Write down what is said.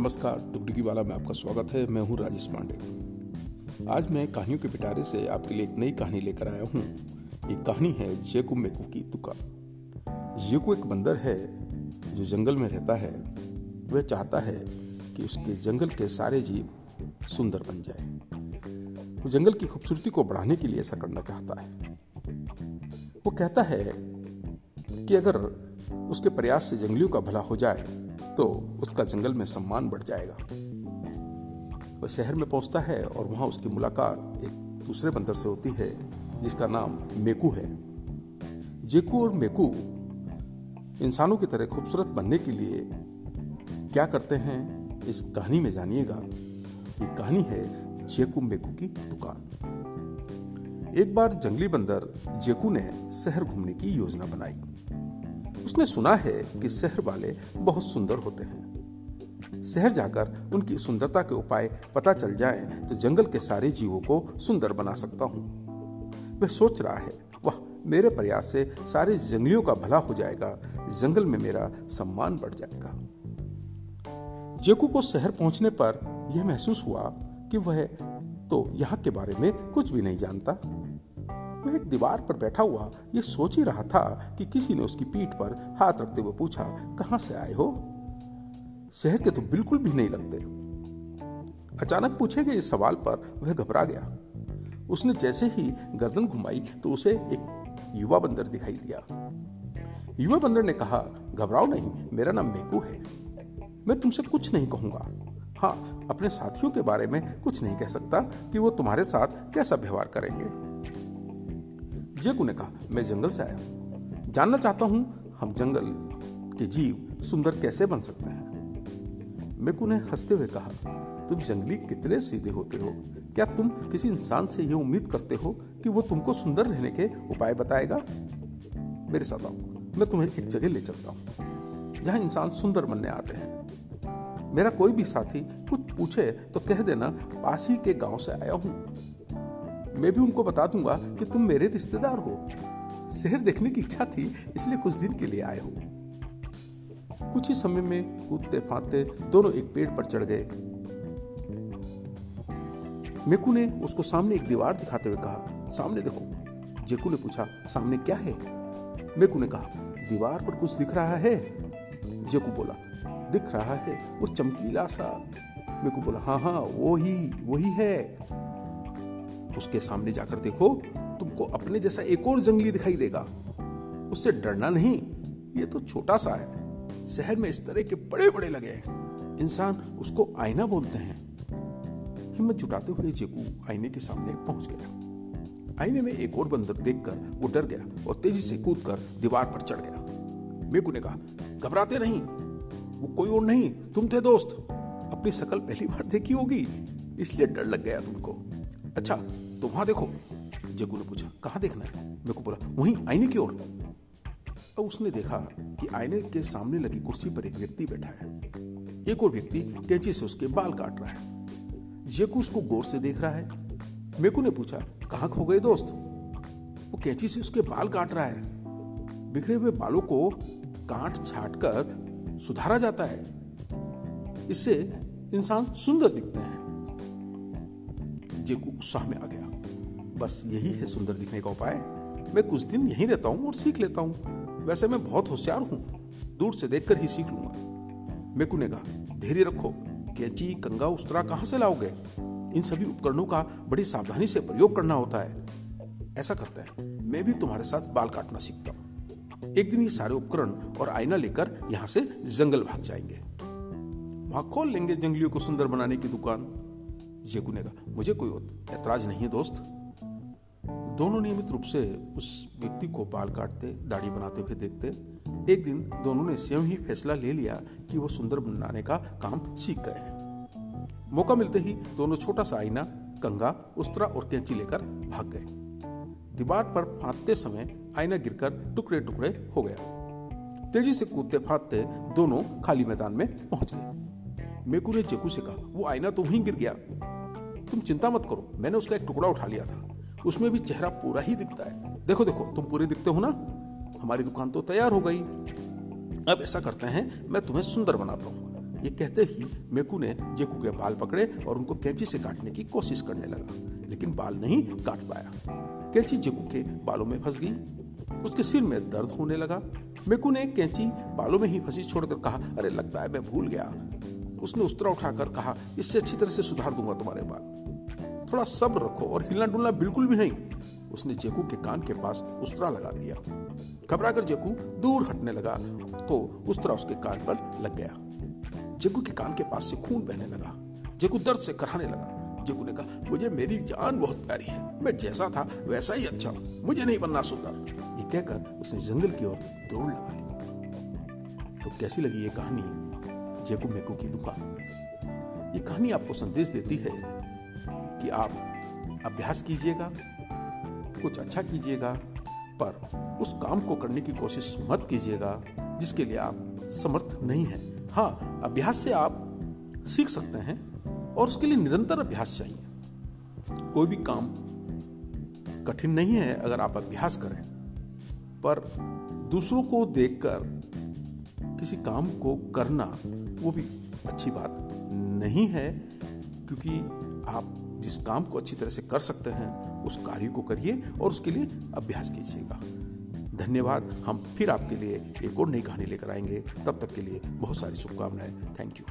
नमस्कार डुगडुगी वाला में आपका स्वागत है। मैं हूँ राजेश पांडे। आज मैं कहानियों के पिटारे से आपके लिए एक नई कहानी लेकर आया हूँ। ये कहानी है जेकू मेकू की दुकान जेकू एक बंदर है, जो जंगल में रहता है। वह चाहता है कि उसके जंगल के सारे जीव सुंदर बन जाए। वो जंगल की खूबसूरती को बढ़ाने के लिए ऐसा करना चाहता है। वो कहता है कि अगर उसके प्रयास से जंगलियों का भला हो जाए तो उसका जंगल में सम्मान बढ़ जाएगा। वह शहर में पहुँचता है और वहाँ उसकी मुलाकात एक दूसरे बंदर से होती है, जिसका नाम मेकू है। जेकू और मेकू इंसानों की तरह खूबसूरत बनने के लिए क्या करते हैं, इस कहानी में जानिएगा। ये कहानी है जेकू मेकू की दुकान। एक बार जंगली बंदर जेकू ने शहर घूमने की योजना बनाई। उसने सुना है कि शहर वाले बहुत सुंदर होते हैं। शहर जाकर उनकी सुंदरता के उपाय पता चल जाए तो जंगल के सारे जीवों को सुंदर बना सकता हूँ। वह सोच रहा है, वह, मेरे प्रयास से सारे जंगलियों का भला हो जाएगा, जंगल में मेरा सम्मान बढ़ जाएगा। जेकू को शहर पहुँचने पर यह महसूस हुआ कि वह तो यहाँ के बारे में कुछ भी नहीं जानता। वह एक दीवार पर बैठा हुआ ये सोच ही रहा था कि किसी ने उसकी पीठ पर हाथ रखते हुए पूछा, कहाँ से आए हो? शहर के तो बिल्कुल भी नहीं लगते। अचानक पूछे गए इस सवाल पर वह घबरा गया। उसने जैसे ही गर्दन घुमाई तो उसे एक युवा बंदर दिखाई दिया। युवा बंदर ने कहा, घबराओ नहीं, मेरा नाम मेकू है। मैं तुमसे कुछ नहीं कहूँगा। हाँ अपने साथियों के बारे में कुछ नहीं कह सकता कि वो तुम्हारे साथ कैसा व्यवहार करेंगे। जेकू ने कहा, मैं जंगल से आया हूँ। जानना चाहता हूँ हम जंगल के जीव सुंदर कैसे बन सकते हैं। मेकू ने हँसते हुए कहा, तुम जंगली कितने सीधे होते हो? क्या तुम किसी इंसान से यह उम्मीद करते हो कि वो तुमको सुंदर रहने के उपाय बताएगा? मेरे साथ आओ, मैं तुम्हें एक जगह ले चलता हूँ, जहाँ इंसान सुंदर बनने आते हैं। मेरा कोई भी साथी कुछ पूछे तो कह देना, पास ही के गाँव से आया हूँ। मैं भी उनको बता दूँगा कि तुम मेरे रिश्तेदार हो। शहर देखने की इच्छा थी, इसलिए कुछ दिन के लिए आए हो। कुछ ही समय में कूदते फांदते दोनों एक पेड़ पर चढ़ गए। मेकू ने उसको सामने एक दीवार दिखाते हुए कहा, सामने देखो। जेकू ने पूछा, सामने क्या है? मेकू ने कहा, दीवार पर कुछ दिख रहा है। जेकू बोला, दिख रहा है, वो चमकीला सा। मेकू बोला हाँ हाँ वो ही वही है। उसके सामने जाकर देखो, तुमको अपने जैसा एक और जंगली दिखाई देगा। उससे डरना नहीं, ये तो छोटा सा है। शहर में इस तरह के बड़े बड़े लगे हैं। इंसान उसको आईना बोलते हैं। हिम्मत जुटाते हुए जेकू आईने के सामने पहुँच गया। आईने में एक और बंदर देखकर वो डर गया और तेज़ी से कूदकर दीवार पर चढ़ गया। मेकू ने कहा, घबराते नहीं, वो कोई और नहीं, तुम थे दोस्त। अपनी शकल पहली बार देखी होगी, इसलिए डर लग गया तुमको। अच्छा तो वहाँ देखो। जग्गू ने पूछा, कहाँ देखना है? मेरे को बोला, वहीं, आईने की ओर। अब उसने देखा कि आईने के सामने लगी कुर्सी पर एक व्यक्ति बैठा है। एक और व्यक्ति कैंची से उसके बाल काट रहा है। जेकू उसको गौर से देख रहा है। मेकू ने पूछा, कहाँ खो गए दोस्त? वो कैंची से उसके बाल काट रहा है। बिखरे हुए बालों को काट छाट कर सुधारा जाता है। इससे इंसान सुंदर दिखते हैं। जेकू उत्साह में आ गया। बस यही है सुंदर दिखने का उपाय। मैं कुछ दिन यहीं रहता हूँ और सीख लेता हूँ। वैसे मैं बहुत होशियार हूँ। दूर से देखकर ही सीख लूँगा। मेकू ने कहा, धैर्य रखो। कैची, कंगा, उस्तरा कहाँ से लाओगे? इन सभी उपकरणों का बड़ी सावधानी से प्रयोग करना होता है। ऐसा करते हैं। मैं भी तुम्हारे साथ बाल काटना सीखता हूँ। एक दिन ये सारे उपकरण और आईना लेकर यहाँ से जंगल भाग जाएँगे। वहाँ खोल लेंगे जंगलियों को सुंदर बनाने की दुकान। जेकू ने कहा मुझे कोई ऐतराज नहीं है, दोस्त। दोनों नियमित रूप से उस व्यक्ति को बाल काटते, दाढ़ी बनाते हुए देखते। एक दिन दोनों ने स्वयं ही फैसला ले लिया कि वो सुंदर बनाने का काम सीख गए हैं। मौका मिलते ही दोनों छोटा सा आईना, कंगा, उस्तरा और कैंची लेकर भाग गए। दीवार पर फांदते समय आईना गिरकर टुकड़े टुकड़े हो गया। तेज़ी से कूदते फांदते दोनों खाली मैदान में पहुँच गए। मेकू ने चेकू से कहा, वो आईना तो वहीं गिर गया। तुम चिंता मत करो, मैंने उसका एक टुकड़ा उठा लिया था। उसमें भी चेहरा पूरा ही दिखता है। देखो देखो, तुम पूरे दिखते हो ना? हमारी दुकान तो तैयार हो गई। अब ऐसा करते हैं, मैं तुम्हें सुंदर बनाता हूँ। ये कहते ही मेकू ने जेकू के बाल पकड़े और उनको कैंची से काटने की कोशिश करने लगा, लेकिन बाल नहीं काट पाया। कैंची जेकू के बालों में फंस गई। उसके सिर में दर्द होने लगा। मेकू ने कैंची बालों में ही फंसी छोड़कर कहा, अरे, लगता है मैं भूल गया। उसने उस्तरा उठाकर कहा, इससे अच्छी तरह से सुधार दूँगा तुम्हारे बाल थोड़ा सब्र रखो और हिलना डुलना बिल्कुल भी नहीं। उसने जेकू के कान के पास उस्तरा लगा दिया। घबराकर जेकू दूर हटने लगा तो उस्तरा उसके कान पर लग गया। जेकू के कान के पास से खून बहने लगा। जेकू दर्द से कराने लगा। जेकू ने कहा, मुझे मेरी जान बहुत प्यारी है। मैं जैसा था, वैसा ही अच्छा। मुझे नहीं बनना सुंदर। ये कहकर उसने जंगल की ओर दौड़ लगा ली। तो कैसी लगी ये कहानी? जेकू की दुकान ये कहानी आपको संदेश देती है कि आप अभ्यास कीजिएगा, कुछ अच्छा कीजिएगा, पर उस काम को करने की कोशिश मत कीजिएगा, जिसके लिए आप समर्थ नहीं हैं। हाँ अभ्यास से आप सीख सकते हैं और उसके लिए निरंतर अभ्यास चाहिए। कोई भी काम कठिन नहीं है अगर आप अभ्यास करें, पर दूसरों को देखकर किसी काम को करना वो भी अच्छी बात नहीं है, क्योंकि आप जिस काम को अच्छी तरह से कर सकते हैं, उस कार्य को करिए और उसके लिए अभ्यास कीजिएगा। धन्यवाद। हम फिर आपके लिए एक और नई कहानी लेकर आएँगे। तब तक के लिए बहुत सारी शुभकामनाएँ। Thank you